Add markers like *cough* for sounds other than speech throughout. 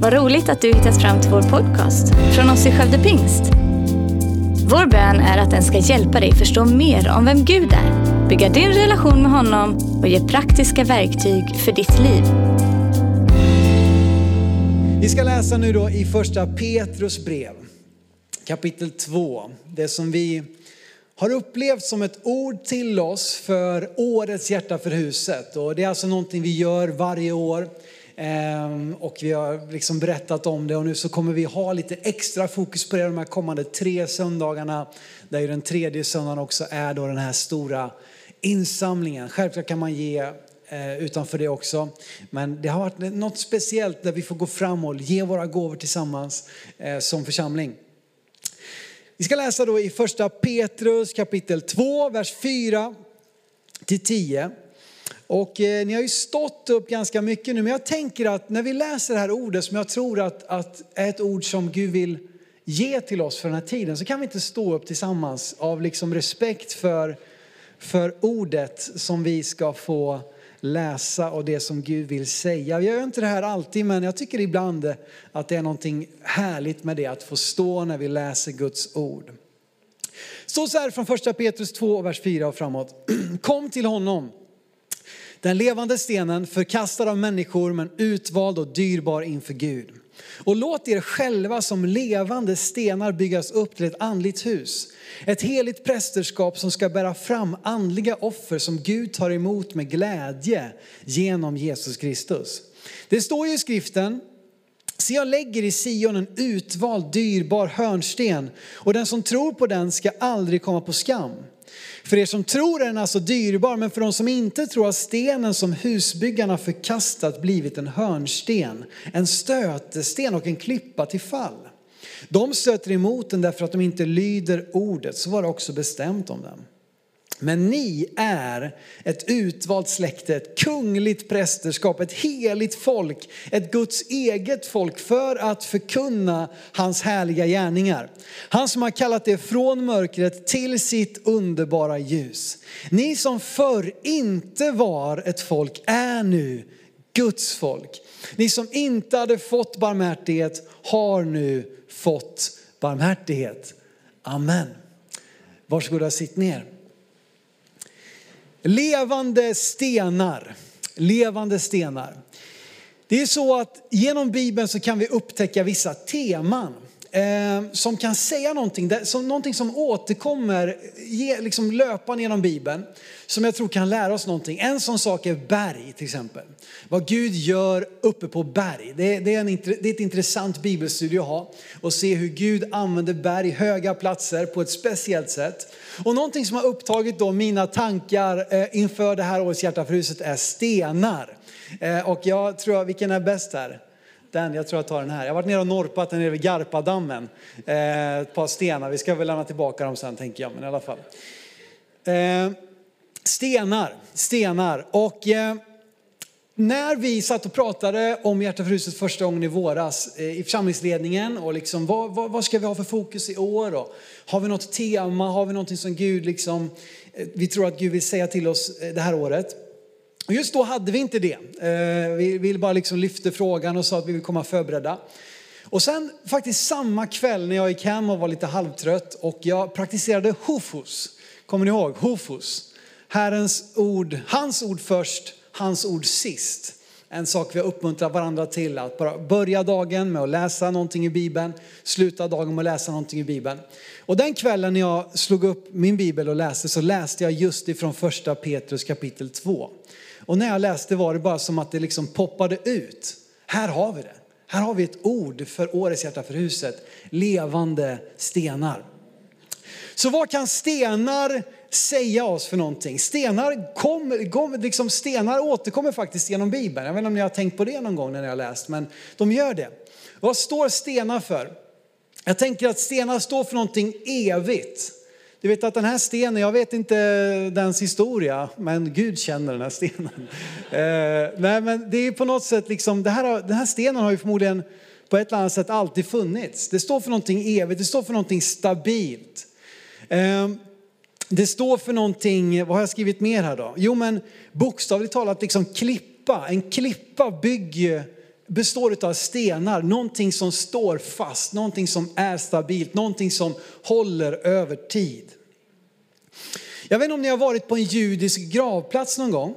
Vad roligt att du hittat fram till vår podcast från oss i Skövde Pingst. Vår bön är att den ska hjälpa dig förstå mer om vem Gud är, bygga din relation med honom och ge praktiska verktyg för ditt liv. Vi ska läsa nu då i första Petrus brev, kapitel 2. Det som vi har upplevt som ett ord till oss för årets hjärta för huset. Och det är alltså någonting vi gör varje år. Ehm, och vi har liksom berättat om det och nu så kommer vi ha lite extra fokus på det de här kommande tre söndagarna. Där ju den tredje söndagen också är då den här stora insamlingen. Självklart kan man ge eh, utanför det också. Men det har varit något speciellt där vi får gå fram och ge våra gåvor tillsammans eh, som församling. Vi ska läsa då i första Petrus kapitel 2, vers 4 till 10. Och eh, ni har ju stått upp ganska mycket nu, men jag tänker att när vi läser det här ordet som jag tror att, att är ett ord som Gud vill ge till oss för den här tiden, så kan vi inte stå upp tillsammans av liksom respekt för, för ordet som vi ska få läsa och det som Gud vill säga. Jag gör inte det här alltid, men jag tycker ibland att det är någonting härligt med det, att få stå när vi läser Guds ord. Så så här från första Petrus 2, vers 4 och framåt. *clears throat* Kom till honom den levande stenen förkastad av människor men utvald och dyrbar inför Gud. Och låt er själva som levande stenar byggas upp till ett andligt hus. Ett heligt prästerskap som ska bära fram andliga offer som Gud tar emot med glädje genom Jesus Kristus. Det står ju i skriften, Se jag lägger i Sion en utvald dyrbar hörnsten och den som tror på den ska aldrig komma på skam. För er som tror är den alltså dyrbar, men för de som inte tror har stenen som husbyggarna förkastat blivit en hörnsten, en stötesten och en klippa till fall. De stöter emot den därför att de inte lyder ordet, så var det också bestämt om dem. Men ni är ett utvalt släkte, ett kungligt prästerskap, ett heligt folk, ett Guds eget folk för att förkunna hans härliga gärningar. Han som har kallat er från mörkret till sitt underbara ljus. Ni som förr inte var ett folk är nu Guds folk. Ni som inte hade fått barmhärtighet har nu fått barmhärtighet. Amen. Varsågoda sitt ner. Levande stenar. Levande stenar. Det är så att genom Bibeln så kan vi upptäcka vissa teman eh, som kan säga någonting, som, någonting som återkommer ge, liksom löpande genom Bibeln. Som jag tror kan lära oss någonting. En sån sak är berg till exempel. Vad Gud gör uppe på berg. Det, det, är, en, det är ett intressant bibelstudie att ha. Och se hur Gud använder berg, höga platser på ett speciellt sätt. Och någonting som har upptagit då mina tankar eh, inför det här årets Hjärta för huset är stenar. Eh, och jag tror, vilken är bäst här? Den, jag tror jag tar den här. Jag har varit nere och norpat den nere vid Garpadammen. Eh, ett par stenar, vi ska väl lämna tillbaka dem sen tänker jag, men i alla fall. Eh, stenar, stenar. Och eh, när vi satt och pratade om Hjärta för huset första gången i våras eh, i församlingsledningen och liksom vad, vad, vad, ska vi ha för fokus i år? Och har vi något tema? Har vi någonting som Gud liksom, vi tror att Gud vill säga till oss det här året? Och just då hade vi inte det. Eh, vi ville bara liksom lyfte frågan och sa att vi vill komma förberedda. Och sen faktiskt samma kväll när jag gick hem och var lite halvtrött och jag praktiserade hofus. Kommer ni ihåg? Hofus. Herrens ord, hans ord först, hans ord sist. En sak vi uppmuntrar varandra till, att bara börja dagen med att läsa någonting i Bibeln, sluta dagen med att läsa någonting i Bibeln. Och den kvällen när jag slog upp min bibel och läste så läste jag just ifrån första Petrus kapitel 2. Och när jag läste var det bara som att det liksom poppade ut. Här har vi det. Här har vi ett ord för årets hjärta för huset. Levande stenar. Så vad kan stenar säga oss för någonting? Stenar, kom, liksom stenar återkommer faktiskt genom Bibeln. Jag vet inte om ni har tänkt på det någon gång när ni har läst, men de gör det. Vad står stenar för? Jag tänker att stenar står för någonting evigt. Du vet att den här stenen, jag vet inte dens historia, men Gud känner den här stenen. *laughs* Eh, nej, men det är på något sätt liksom, det här, den här stenen har ju förmodligen på ett eller annat sätt alltid funnits. Det står för någonting evigt, det står för någonting stabilt. Eh, det står för någonting, vad har jag skrivit mer här då? Jo men bokstavligt talat liksom klippa, en klippa bygger består av stenar, någonting som står fast, någonting som är stabilt, någonting som håller över tid. Jag vet inte om ni har varit på en judisk gravplats någon gång.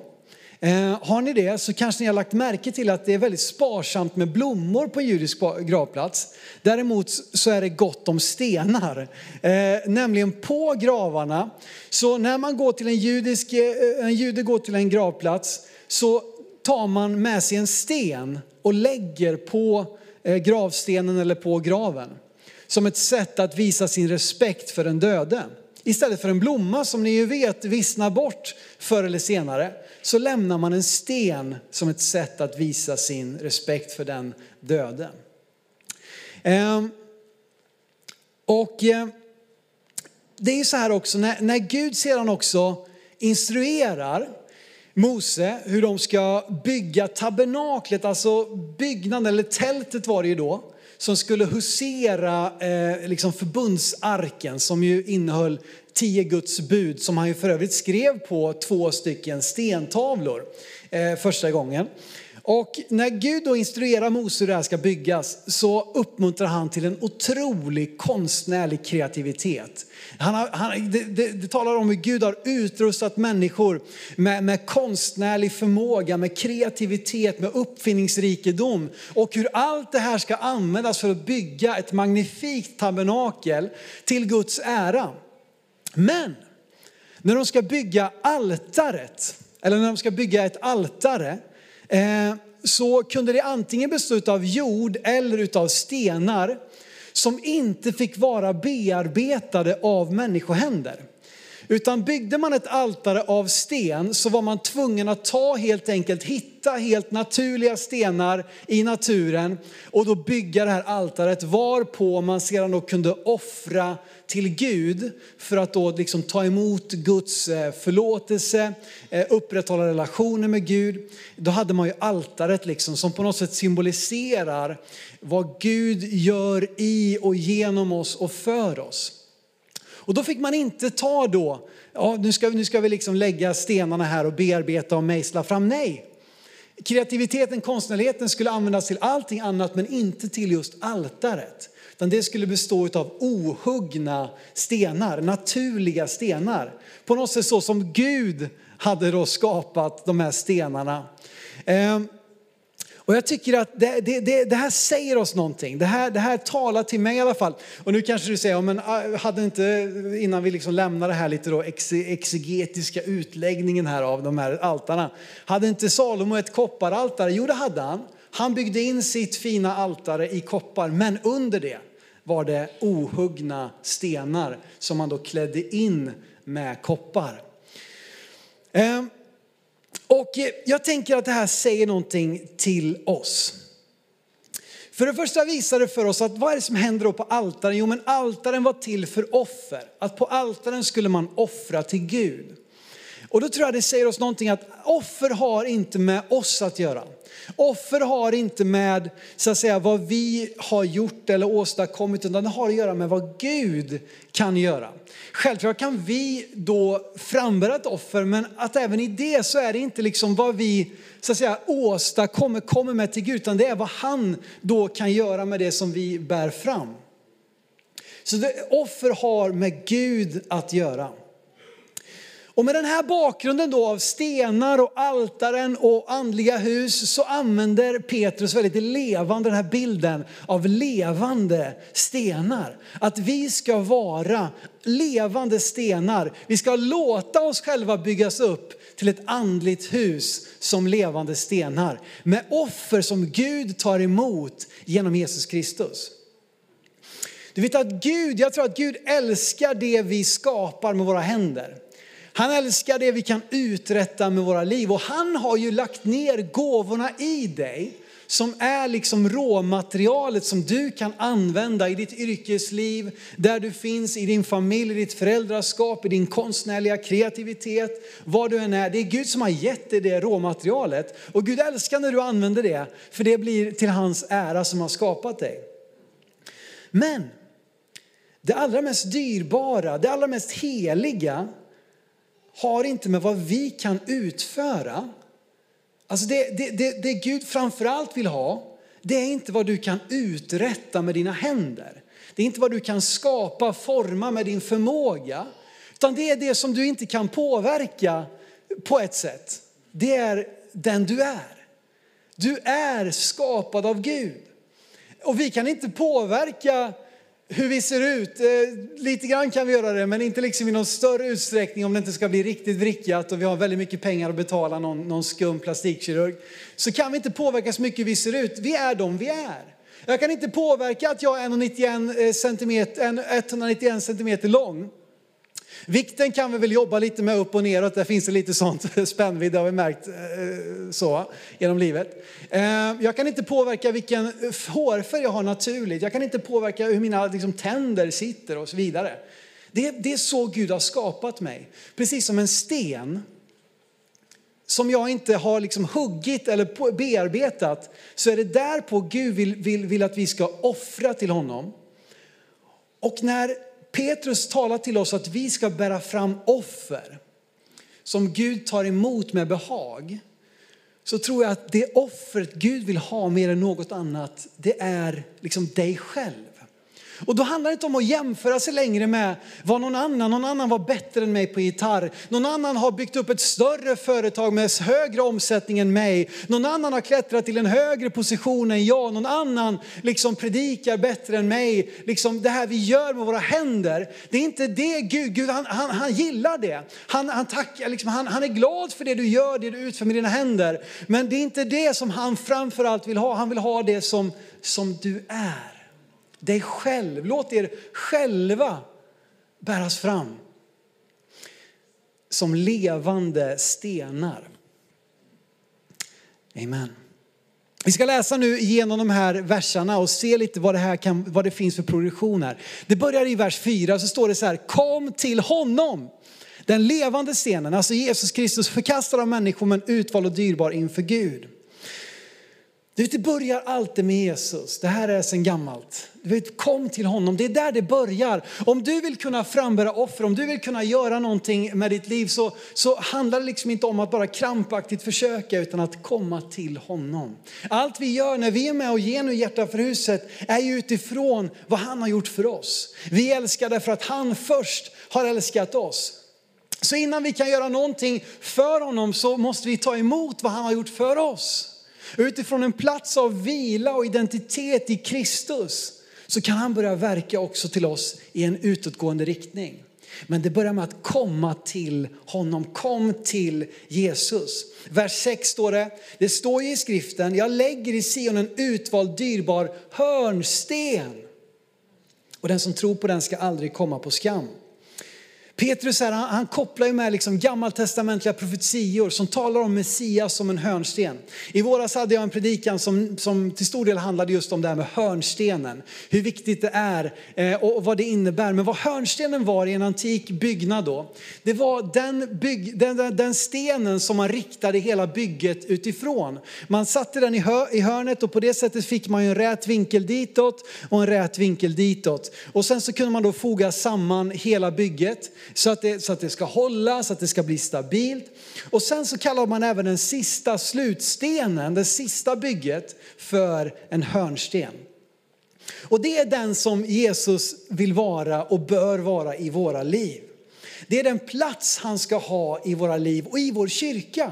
Eh, har ni det så kanske ni har lagt märke till att det är väldigt sparsamt med blommor på en judisk gravplats. Däremot så är det gott om stenar, eh, nämligen på gravarna. Så när man går till en judisk, eh, en jude går till en gravplats så tar man med sig en sten och lägger på eh, gravstenen eller på graven. Som ett sätt att visa sin respekt för den döde. Istället för en blomma som ni ju vet vissnar bort förr eller senare så lämnar man en sten som ett sätt att visa sin respekt för den döde. Ehm, och eh, det är ju så här också, när Gud sedan också instruerar Mose hur de ska bygga tabernaklet, alltså byggnaden, eller tältet var det ju då, som skulle husera eh, liksom förbundsarken som ju innehöll tio Guds bud som han ju för övrigt skrev på två stycken stentavlor eh, första gången. Och när Gud då instruerar Mose hur det här ska byggas så uppmuntrar han till en otrolig konstnärlig kreativitet. Han har, han, det, det, det, talar om hur Gud har utrustat människor med, med konstnärlig förmåga, med kreativitet, med uppfinningsrikedom och hur allt det här ska användas för att bygga ett magnifikt tabernakel till Guds ära. Men när de ska bygga altaret, eller när de ska bygga ett altare, Eh, så kunde det antingen bestå av jord eller av stenar som inte fick vara bearbetade av människohänder. Utan byggde man ett altare av sten så var man tvungen att ta helt enkelt, hitta helt naturliga stenar i naturen och då bygga det här altaret varpå man sedan då kunde offra till Gud för att då liksom ta emot Guds eh, förlåtelse, eh, upprätthålla relationer med Gud. Då hade man ju altaret liksom som på något sätt symboliserar vad Gud gör i och genom oss och för oss. Och då fick man inte ta då, ja, nu, ska, nu ska vi liksom lägga stenarna här och bearbeta och mejsla fram. Nej, kreativiteten, konstnärligheten skulle användas till allting annat men inte till just altaret. Utan det skulle bestå av ohuggna stenar, naturliga stenar. På något sätt så som Gud hade då skapat de här stenarna. Ehm, och jag tycker att det, det, det, det, här säger oss någonting. Det här, det här talar till mig i alla fall. Och nu kanske du säger, ja, men ah, hade inte, innan vi liksom lämnar det här lite då exegetiska utläggningen här av de här altarna. Hade inte Salomo ett kopparaltare? Jo det hade han. Han byggde in sitt fina altare i koppar, men under det var det ohuggna stenar som man då klädde in med koppar. Ehm, och eh, jag tänker att det här säger någonting till oss. För det första visar det för oss att vad är det som händer då på altaren? Jo men altaren var till för offer. Att på altaren skulle man offra till Gud. Och då tror jag det säger oss någonting att offer har inte med oss att göra. Offer har inte med så att säga, vad vi har gjort eller åstadkommit, utan det har att göra med vad Gud kan göra. Självklart kan vi då frambära ett offer, men att även i det så är det inte liksom vad vi så att säga, åstadkommer, kommer med till Gud, utan det är vad han då kan göra med det som vi bär fram. Så det, offer har med Gud att göra. Och med den här bakgrunden då av stenar och altaren och andliga hus så använder Petrus väldigt levande den här bilden av levande stenar. Att vi ska vara levande stenar. Vi ska låta oss själva byggas upp till ett andligt hus som levande stenar. Med offer som Gud tar emot genom Jesus Kristus. Du vet att Gud, jag tror att Gud älskar det vi skapar med våra händer. Han älskar det vi kan uträtta med våra liv och han har ju lagt ner gåvorna i dig som är liksom råmaterialet som du kan använda i ditt yrkesliv, där du finns, i din familj, i ditt föräldraskap, i din konstnärliga kreativitet, vad du än är. Det är Gud som har gett dig det råmaterialet och Gud älskar när du använder det, för det blir till hans ära som har skapat dig. Men det allra mest dyrbara, det allra mest heliga, har inte med vad vi kan utföra. Alltså det, det, det, det Gud framförallt vill ha, det är inte vad du kan uträtta med dina händer. Det är inte vad du kan skapa, forma med din förmåga. Utan det är det som du inte kan påverka på ett sätt. Det är den du är. Du är skapad av Gud. Och vi kan inte påverka hur vi ser ut. Eh, lite grann kan vi göra det, men inte liksom i någon större utsträckning om det inte ska bli riktigt vrickat och vi har väldigt mycket pengar att betala någon, någon skum plastikkirurg. Så kan vi inte påverka så mycket hur vi ser ut. Vi är de vi är. Jag kan inte påverka att jag är 191 cm 191 centimeter lång. Vikten kan vi väl jobba lite med upp och neråt, där finns det lite sånt *laughs* spännvidd har vi märkt eh, så genom livet. Eh, jag kan inte påverka vilken hårfärg jag har naturligt, jag kan inte påverka hur mina liksom, tänder sitter och så vidare. Det, det är så Gud har skapat mig. Precis som en sten som jag inte har liksom huggit eller bearbetat så är det därpå Gud vill, vill, vill att vi ska offra till honom. Och när Petrus talar till oss att vi ska bära fram offer som Gud tar emot med behag. Så tror jag att det offret Gud vill ha mer än något annat, det är liksom dig själv. Och då handlar det inte om att jämföra sig längre med vad någon annan, någon annan var bättre än mig på gitarr. Någon annan har byggt upp ett större företag med högre omsättning än mig. Någon annan har klättrat till en högre position än jag. Någon annan liksom predikar bättre än mig. Liksom det här vi gör med våra händer, det är inte det Gud, Gud han, han, han gillar det. Han, han, tackar, liksom, han, han är glad för det du gör, det du utför med dina händer. Men det är inte det som han framförallt vill ha. Han vill ha det som, som du är dig själv. Låt er själva bäras fram som levande stenar. Amen. Vi ska läsa nu igenom de här verserna och se lite vad det, här kan, vad det finns för progression här. Det börjar i vers 4 så står det så här, kom till honom. Den levande stenen, alltså Jesus Kristus förkastad av människor men utvald och dyrbar inför Gud. Du vet, det börjar alltid med Jesus. Det här är sen gammalt. Du vet, kom till honom, det är där det börjar. Om du vill kunna frambära offer, om du vill kunna göra någonting med ditt liv så, så handlar det liksom inte om att bara krampaktigt försöka utan att komma till honom. Allt vi gör när vi är med och ger nu hjärta för huset är ju utifrån vad han har gjort för oss. Vi älskar därför att han först har älskat oss. Så innan vi kan göra någonting för honom så måste vi ta emot vad han har gjort för oss. Utifrån en plats av vila och identitet i Kristus så kan han börja verka också till oss i en utåtgående riktning. Men det börjar med att komma till honom, kom till Jesus. Vers 6 står det, det står i skriften, jag lägger i Sion en utvald dyrbar hörnsten. Och den som tror på den ska aldrig komma på skam. Petrus här, han, han kopplar ju med liksom gammaltestamentliga profetior som talar om Messias som en hörnsten. I våras hade jag en predikan som, som till stor del handlade just om det här med hörnstenen. Hur viktigt det är eh, och vad det innebär. Men vad hörnstenen var i en antik byggnad då, det var den, bygg, den, den stenen som man riktade hela bygget utifrån. Man satte den i, hö, i hörnet och på det sättet fick man ju en rät vinkel ditåt och en rät vinkel ditåt. Och sen så kunde man då foga samman hela bygget så att, det, så att det ska hålla, så att det ska bli stabilt. Och sen så kallar man även den sista slutstenen, det sista bygget, för en hörnsten. Och det är den som Jesus vill vara och bör vara i våra liv. Det är den plats han ska ha i våra liv och i vår kyrka.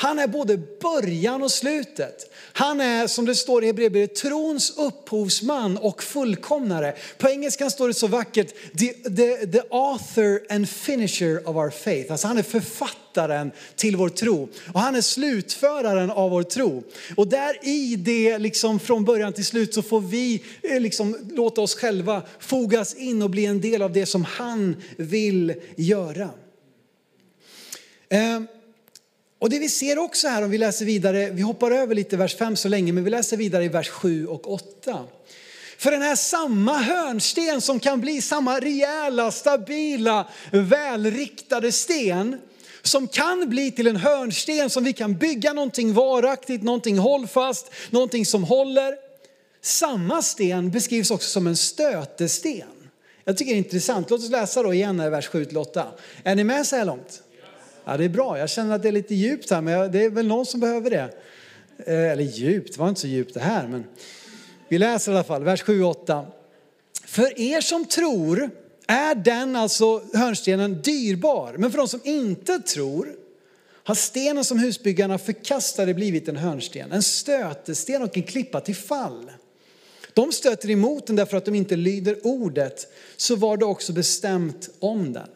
Han är både början och slutet. Han är, som det står i Hebreerbrevet, trons upphovsman och fullkomnare. På engelskan står det så vackert, the, the, the author and finisher of our faith. Alltså han är författaren till vår tro och han är slutföraren av vår tro. Och där i det, liksom från början till slut, så får vi eh, liksom låta oss själva fogas in och bli en del av det som han vill göra. Eh, och det vi ser också här om vi läser vidare, vi hoppar över lite vers 5 så länge, men vi läser vidare i vers 7 och 8. För den här samma hörnsten som kan bli samma rejäla, stabila, välriktade sten som kan bli till en hörnsten som vi kan bygga någonting varaktigt, någonting hållfast, någonting som håller. Samma sten beskrivs också som en stötesten. Jag tycker det är intressant. Låt oss läsa då igen vers 7-8. Är ni med så här långt? Ja, det är bra. Jag känner att det är lite djupt här, men det är väl någon som behöver det. Eh, eller djupt, det var inte så djupt det här, men vi läser i alla fall, vers 7 och 8. För er som tror är den, alltså hörnstenen, dyrbar. Men för de som inte tror har stenen som husbyggarna förkastade blivit en hörnsten, en stötesten och en klippa till fall. De stöter emot den därför att de inte lyder ordet, så var det också bestämt om den.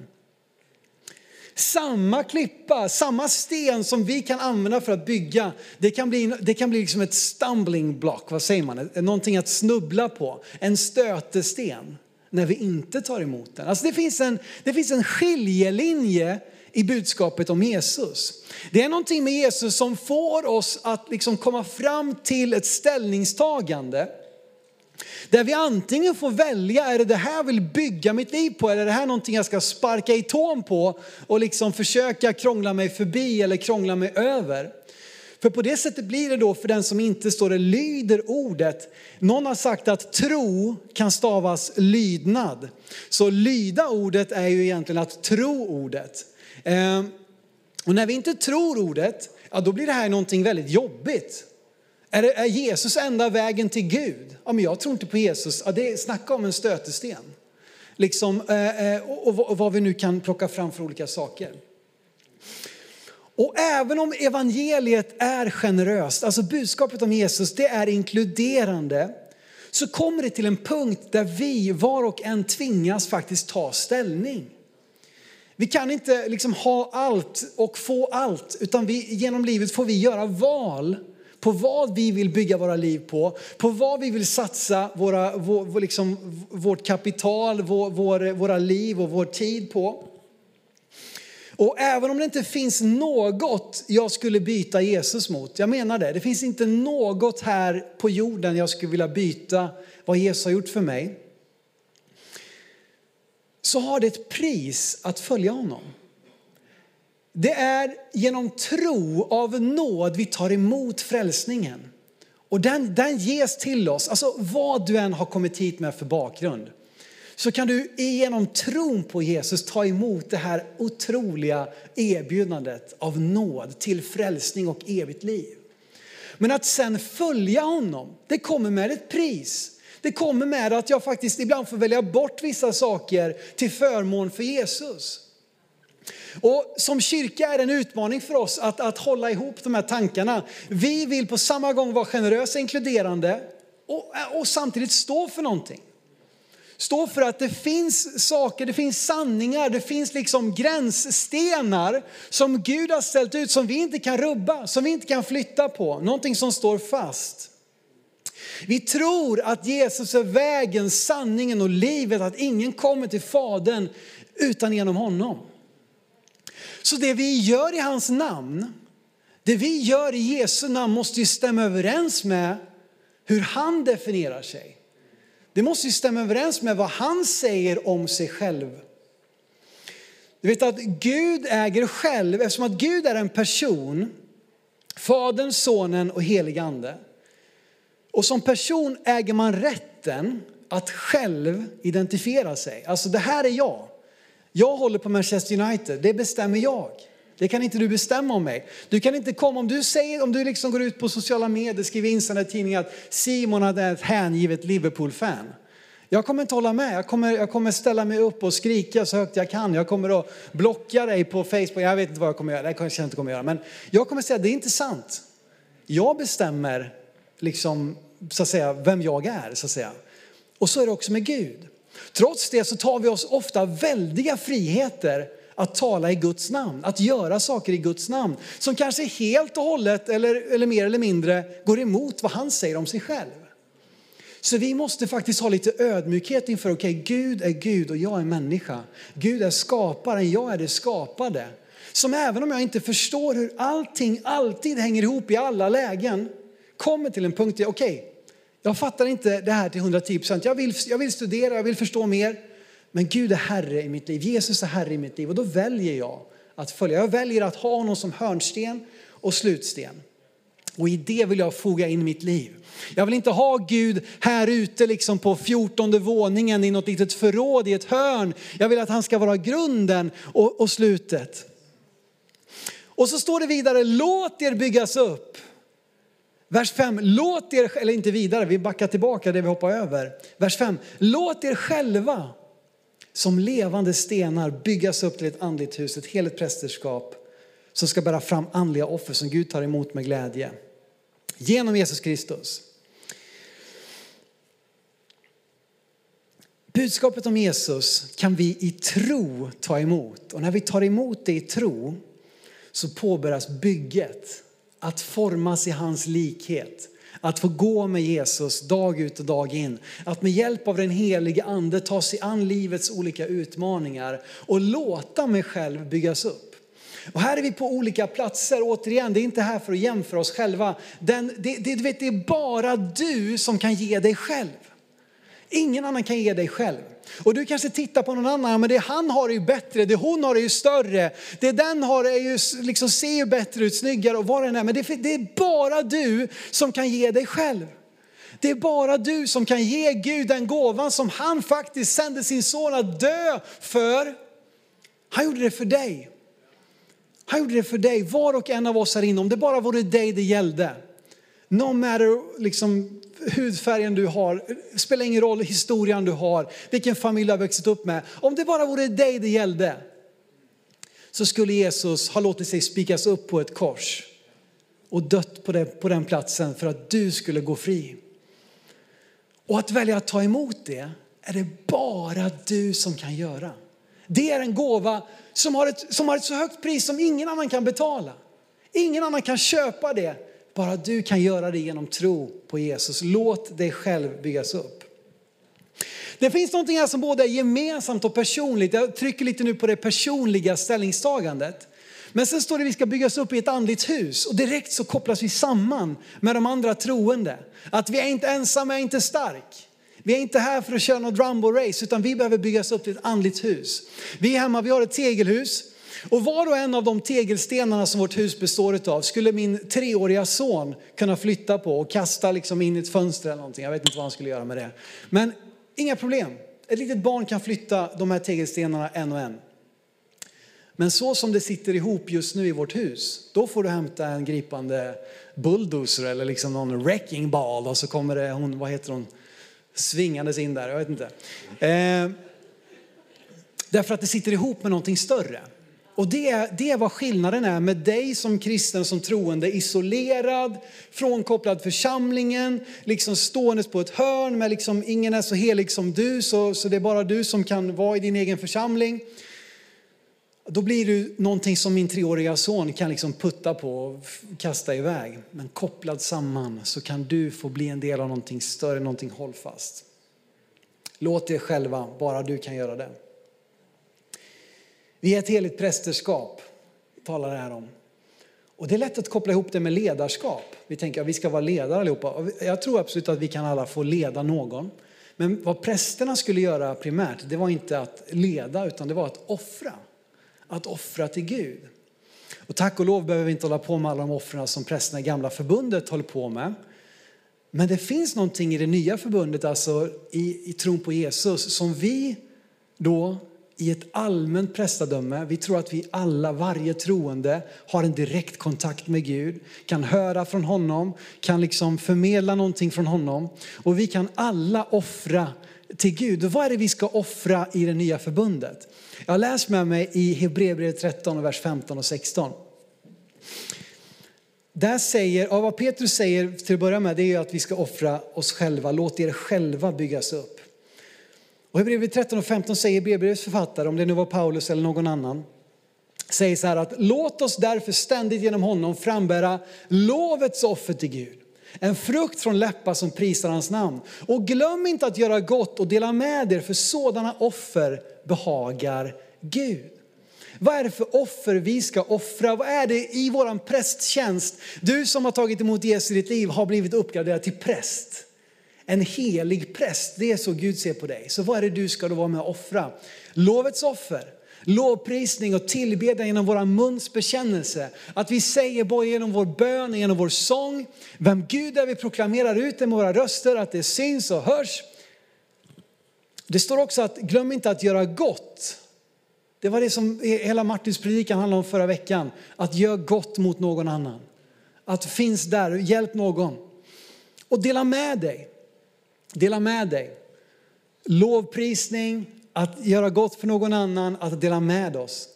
Samma klippa, samma sten som vi kan använda för att bygga, det kan bli, det kan bli liksom ett stumbling block, vad säger man, någonting att snubbla på, en stötesten när vi inte tar emot den. Alltså det, finns en, det finns en skiljelinje i budskapet om Jesus. Det är någonting med Jesus som får oss att liksom komma fram till ett ställningstagande där vi antingen får välja, är det det här jag vill bygga mitt liv på eller är det här någonting jag ska sparka i tån på och liksom försöka krångla mig förbi eller krångla mig över. För på det sättet blir det då för den som inte står och lyder ordet. Någon har sagt att tro kan stavas lydnad. Så lyda ordet är ju egentligen att tro ordet. Ehm, och när vi inte tror ordet, ja då blir det här någonting väldigt jobbigt. Är, är Jesus enda vägen till Gud? Ja, men jag tror inte på Jesus. Ja, det är, snacka om en stötesten. Liksom, eh, eh och, och vad vi nu kan plocka fram för olika saker. Och även om evangeliet är generöst, alltså budskapet om Jesus, det är inkluderande, så kommer det till en punkt där vi var och en tvingas faktiskt ta ställning. Vi kan inte liksom ha allt och få allt, utan vi, genom livet får vi göra val på vad vi vill bygga våra liv på, på vad vi vill satsa våra, vår, liksom, vårt kapital, vår, vår, våra liv och vår tid på. Och även om det inte finns något jag skulle byta Jesus mot, jag menar det, det finns inte något här på jorden jag skulle vilja byta vad Jesus har gjort för mig. Så har det ett pris att följa honom. Det är genom tro av nåd vi tar emot frälsningen. Och den, den ges till oss, alltså vad du än har kommit hit med för bakgrund. Så kan du genom tron på Jesus ta emot det här otroliga erbjudandet av nåd till frälsning och evigt liv. Men att sen följa honom, det kommer med ett pris. Det kommer med att jag faktiskt ibland får välja bort vissa saker till förmån för Jesus. Och som kyrka är det en utmaning för oss att, att hålla ihop de här tankarna. Vi vill på samma gång vara generösa och inkluderande och, och samtidigt stå för någonting. Stå för att det finns saker, det finns sanningar, det finns liksom gränsstenar som Gud har ställt ut som vi inte kan rubba, som vi inte kan flytta på. Någonting som står fast. Vi tror att Jesus är vägen, sanningen och livet, att ingen kommer till Fadern utan genom honom. Så det vi gör i hans namn, det vi gör i Jesu namn måste ju stämma överens med hur han definierar sig. Det måste ju stämma överens med vad han säger om sig själv. Du vet att Gud äger själv, eftersom att Gud är en person, Fadern, Sonen och helig Ande. Och som person äger man rätten att själv identifiera sig. Alltså det här är jag. Jag håller på Manchester United, det bestämmer jag. Det kan inte du bestämma om mig. Du kan inte komma, om du säger, om du liksom går ut på sociala medier, skriver insändare i tidningar att Simon är ett hängivet Liverpool-fan. Jag kommer inte hålla med. Jag kommer, jag kommer ställa mig upp och skrika så högt jag kan. Jag kommer att blocka dig på Facebook. Jag vet inte vad jag kommer göra. Det kanske jag inte kommer göra. Men jag kommer säga att det är inte sant. Jag bestämmer liksom, så att säga, vem jag är. Så att säga. Och så är det också med Gud. Trots det så tar vi oss ofta väldiga friheter att tala i Guds namn, att göra saker i Guds namn som kanske helt och hållet eller, eller mer eller mindre går emot vad han säger om sig själv. Så vi måste faktiskt ha lite ödmjukhet inför, okej okay, Gud är Gud och jag är människa. Gud är skaparen, jag är det skapade. Som även om jag inte förstår hur allting alltid hänger ihop i alla lägen, kommer till en punkt där, okej, okay, jag fattar inte det här till 110 procent. Jag vill, jag vill studera, jag vill förstå mer. Men Gud är Herre i mitt liv. Jesus är Herre i mitt liv. Och då väljer jag att följa. Jag väljer att ha honom som hörnsten och slutsten. Och i det vill jag foga in mitt liv. Jag vill inte ha Gud här ute liksom på fjortonde våningen i något litet förråd i ett hörn. Jag vill att han ska vara grunden och, och slutet. Och så står det vidare, låt er byggas upp Vers 5, låt er, eller inte vidare, vi backar tillbaka det vi hoppar över. Vers 5, låt er själva som levande stenar byggas upp till ett andligt hus, ett heligt prästerskap som ska bära fram andliga offer som Gud tar emot med glädje. Genom Jesus Kristus. Budskapet om Jesus kan vi i tro ta emot. Och när vi tar emot det i tro så påbörjas bygget att formas i hans likhet. Att få gå med Jesus dag ut och dag in. Att med hjälp av den helige ande ta sig an livets olika utmaningar och låta mig själv byggas upp. Och här är vi på olika platser. Återigen, det är inte här för att jämföra oss själva. Den, det, det, vet, det är bara du som kan ge dig själv. Ingen annan kan ge dig själv. Och du kanske tittar på någon annan, men det han har är ju bättre, det hon har är ju större, det den har är ju, liksom, ser ju bättre ut, snyggare och vad den är. Men det, det är bara du som kan ge dig själv. Det är bara du som kan ge Gud den gåvan som han faktiskt sände sin son att dö för. Han gjorde det för dig. Han gjorde det för dig, var och en av oss här inne, om det bara vore dig det gällde. No matter liksom, hudfärgen du har, spelar ingen roll historien du har, vilken familj du har växt upp med. Om det bara vore dig det gällde så skulle Jesus ha låtit sig spikas upp på ett kors och dött på, den, på den platsen för att du skulle gå fri. Och att välja att ta emot det är det bara du som kan göra. Det är en gåva som har, ett, som har ett så högt pris som ingen annan kan betala. Ingen annan kan köpa det. Bara du kan göra det genom tro på Jesus. Låt dig själv byggas upp. Det finns något här som både är gemensamt och personligt. Jag trycker lite nu på det personliga ställningstagandet. Men sen står det att vi ska byggas upp i ett andligt hus och direkt så kopplas vi samman med de andra troende. Att vi är inte ensamma, är inte stark. Vi är inte här för att köra något Rumble-race utan vi behöver byggas upp till ett andligt hus. Vi är hemma, vi har ett tegelhus. Och var och en av de tegelstenarna som vårt hus består av skulle min treåriga son kunna flytta på och kasta liksom in i ett fönster eller någonting. Jag vet inte vad han skulle göra med det. Men inga problem. Ett litet barn kan flytta de här tegelstenarna en och en. Men så som det sitter ihop just nu i vårt hus, då får du hämta en gripande bulldozer eller liksom någon wrecking ball och så kommer det hon, vad heter hon, svingandes in där, jag vet inte. Eh, därför att det sitter ihop med någonting större. Och det är, det är vad skillnaden är med dig som kristen, som troende, isolerad, frånkopplad församlingen, liksom ståendes på ett hörn med liksom, ingen är så helig som du, så, så det är bara du som kan vara i din egen församling. Då blir du någonting som min treåriga son kan liksom putta på och kasta iväg. Men kopplad samman så kan du få bli en del av någonting större, någonting hållfast. Låt er själva, bara du kan göra det. Vi är ett heligt prästerskap, talar det här om. Och det är lätt att koppla ihop det med ledarskap. Vi tänker att vi ska vara ledare allihopa. Jag tror absolut att vi kan alla få leda någon. Men vad prästerna skulle göra primärt, det var inte att leda utan det var att offra. Att offra till Gud. Och tack och lov behöver vi inte hålla på med alla de offren som prästerna i gamla förbundet håller på med. Men det finns någonting i det nya förbundet, alltså i, i tron på Jesus, som vi då i ett allmänt prästadöme. Vi tror att vi alla, varje troende, har en direkt kontakt med Gud, kan höra från honom, kan liksom förmedla någonting från honom. Och vi kan alla offra till Gud. Och vad är det vi ska offra i det nya förbundet? Jag har läst med mig i Hebreerbrevet 13, vers 15 och 16. Där säger, och vad Petrus säger till att börja med, det är att vi ska offra oss själva, låt er själva byggas upp. Och Hebreerbrevet 13 och 15 säger Hebreerbrevets författare, om det nu var Paulus eller någon annan, säger så här att låt oss därför ständigt genom honom frambära lovets offer till Gud. En frukt från läppar som prisar hans namn. Och glöm inte att göra gott och dela med er för sådana offer behagar Gud. Vad är det för offer vi ska offra? Vad är det i vår prästtjänst? Du som har tagit emot Jesus i ditt liv har blivit uppgraderad till präst en helig präst. Det är så Gud ser på dig. Så vad är det du ska då vara med och offra? Lovets offer, lovprisning och tillbedjan genom våra muns bekännelse. Att vi säger både genom vår bön och genom vår sång vem Gud är. Vi proklamerar ut det med våra röster, att det syns och hörs. Det står också att glöm inte att göra gott. Det var det som hela Martins predikan handlade om förra veckan. Att göra gott mot någon annan. att finns där och någon. Och dela med dig. Dela med dig. Lovprisning, att göra gott för någon annan, att dela med oss.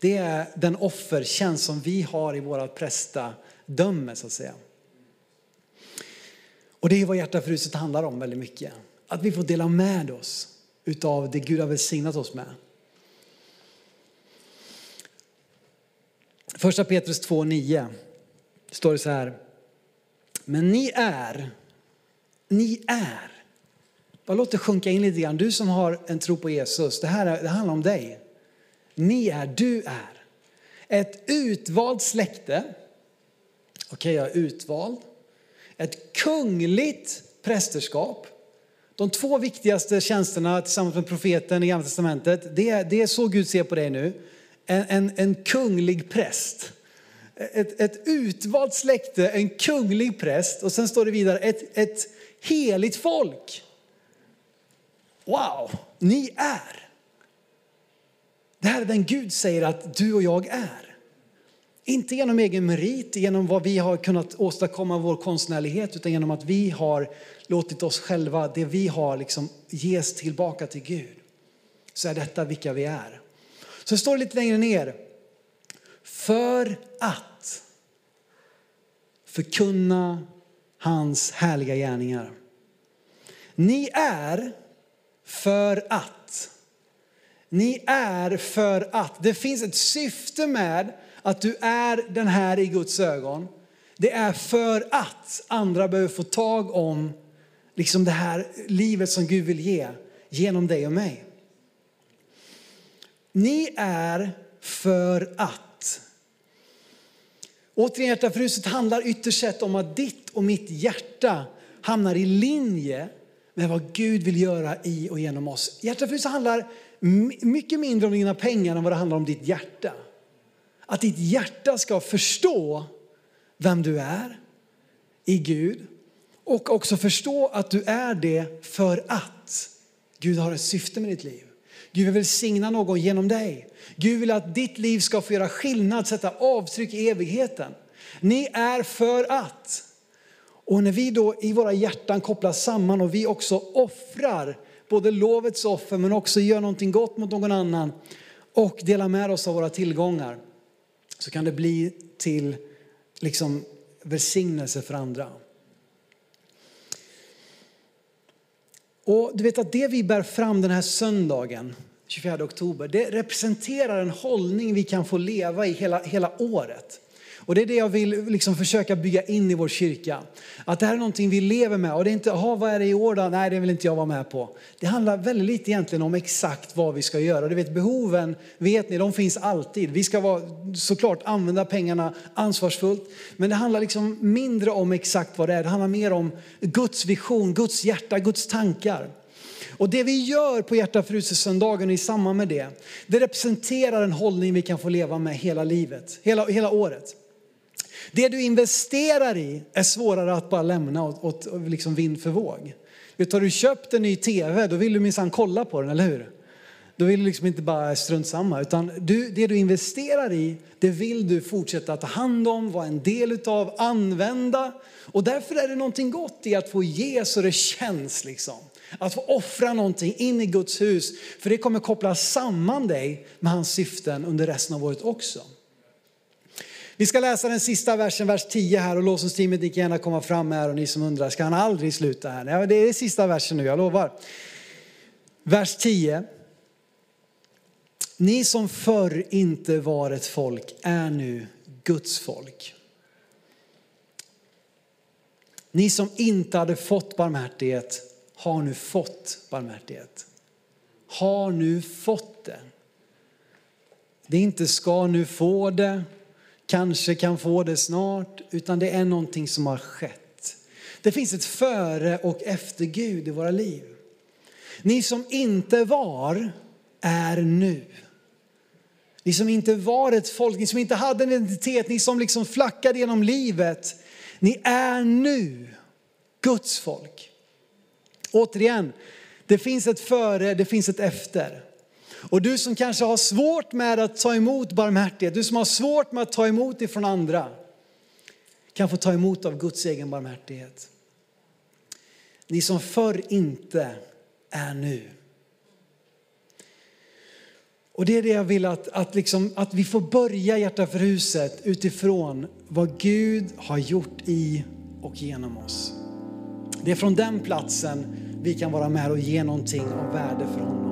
Det är den offertjänst som vi har i våra prästadöme så att säga. Och det är vad Hjärta för huset handlar om väldigt mycket. Att vi får dela med oss utav det Gud har välsignat oss med. Första Petrus 2.9 står det så här. Men ni är, ni är. Bara låt det sjunka in lite grann. Du som har en tro på Jesus, det här är, det handlar om dig. Ni är, du är. Ett utvalt släkte. Okej, okay, jag är utvald. Ett kungligt prästerskap. De två viktigaste tjänsterna tillsammans med profeten i Gamla Testamentet, det är, det är så Gud ser på dig nu. En, en, en kunglig präst. Ett, ett utvalt släkte, en kunglig präst och sen står det vidare ett, ett heligt folk. Wow, ni är. Det här är den Gud säger att du och jag är. Inte genom egen merit, genom vad vi har kunnat åstadkomma vår konstnärlighet, utan genom att vi har låtit oss själva, det vi har, liksom ges tillbaka till Gud. Så är detta vilka vi är. Så står det lite längre ner. För att förkunna hans härliga gärningar. Ni är för att. Ni är för att. Det finns ett syfte med att du är den här i Guds ögon. Det är för att andra behöver få tag om liksom det här livet som Gud vill ge genom dig och mig. Ni är för att. Återigen, hjärta för handlar ytterst sett om att ditt och mitt hjärta hamnar i linje med vad Gud vill göra i och genom oss. Hjärta för handlar mycket mindre om dina pengar än vad det handlar om ditt hjärta. Att ditt hjärta ska förstå vem du är i Gud och också förstå att du är det för att Gud har ett syfte med ditt liv. Gud vill välsigna någon genom dig. Gud vill att ditt liv ska få göra skillnad, sätta avtryck i evigheten. Ni är för att. Och när vi då i våra hjärtan kopplas samman och vi också offrar både lovets offer men också gör någonting gott mot någon annan och delar med oss av våra tillgångar så kan det bli till liksom välsignelse för andra. Och du vet att det vi bär fram den här söndagen, 24 oktober, det representerar en hållning vi kan få leva i hela, hela året. Och det är det jag vill liksom försöka bygga in i vår kyrka. Att det här är någonting vi lever med. Och det är inte, aha, vad är det i år då? Nej, det vill inte jag vara med på. Det handlar väldigt lite egentligen om exakt vad vi ska göra. Du vet behoven, vet ni, de finns alltid. Vi ska vara, såklart använda pengarna ansvarsfullt. Men det handlar liksom mindre om exakt vad det är. Det handlar mer om Guds vision, Guds hjärta, Guds tankar. Och det vi gör på Hjärta söndagen i samband med det, det representerar en hållning vi kan få leva med hela livet, hela, hela året. Det du investerar i är svårare att bara lämna åt, åt liksom vind för våg. Vet, har du köpt en ny tv, då vill du minsann kolla på den, eller hur? Då vill du liksom inte bara strunt samma, utan du, det du investerar i, det vill du fortsätta ta hand om, vara en del utav, använda. Och därför är det någonting gott i att få ge så det känns liksom. Att få offra någonting in i Guds hus, för det kommer koppla samman dig med hans syften under resten av året också. Vi ska läsa den sista versen, vers 10 här och lovsångsteamet ni kan gärna komma fram här och ni som undrar, ska han aldrig sluta här? Nej, det är sista versen nu, jag lovar. Vers 10. Ni som förr inte var ett folk är nu Guds folk. Ni som inte hade fått barmhärtighet har nu fått barmhärtighet. Har nu fått det. Det är inte ska nu få det, kanske kan få det snart, utan det är någonting som har skett. Det finns ett före och efter Gud i våra liv. Ni som inte var är nu. Ni som inte var ett folk, ni som inte hade en identitet, ni som liksom flackade genom livet. Ni är nu Guds folk. Återigen, det finns ett före, det finns ett efter. Och du som kanske har svårt med att ta emot barmhärtighet, du som har svårt med att ta emot ifrån andra. kan få ta emot av Guds egen barmhärtighet. Ni som förr inte är nu. Och det är det jag vill att, att, liksom, att vi får börja Hjärta för huset utifrån vad Gud har gjort i och genom oss. Det är från den platsen vi kan vara med och ge någonting av värde för honom.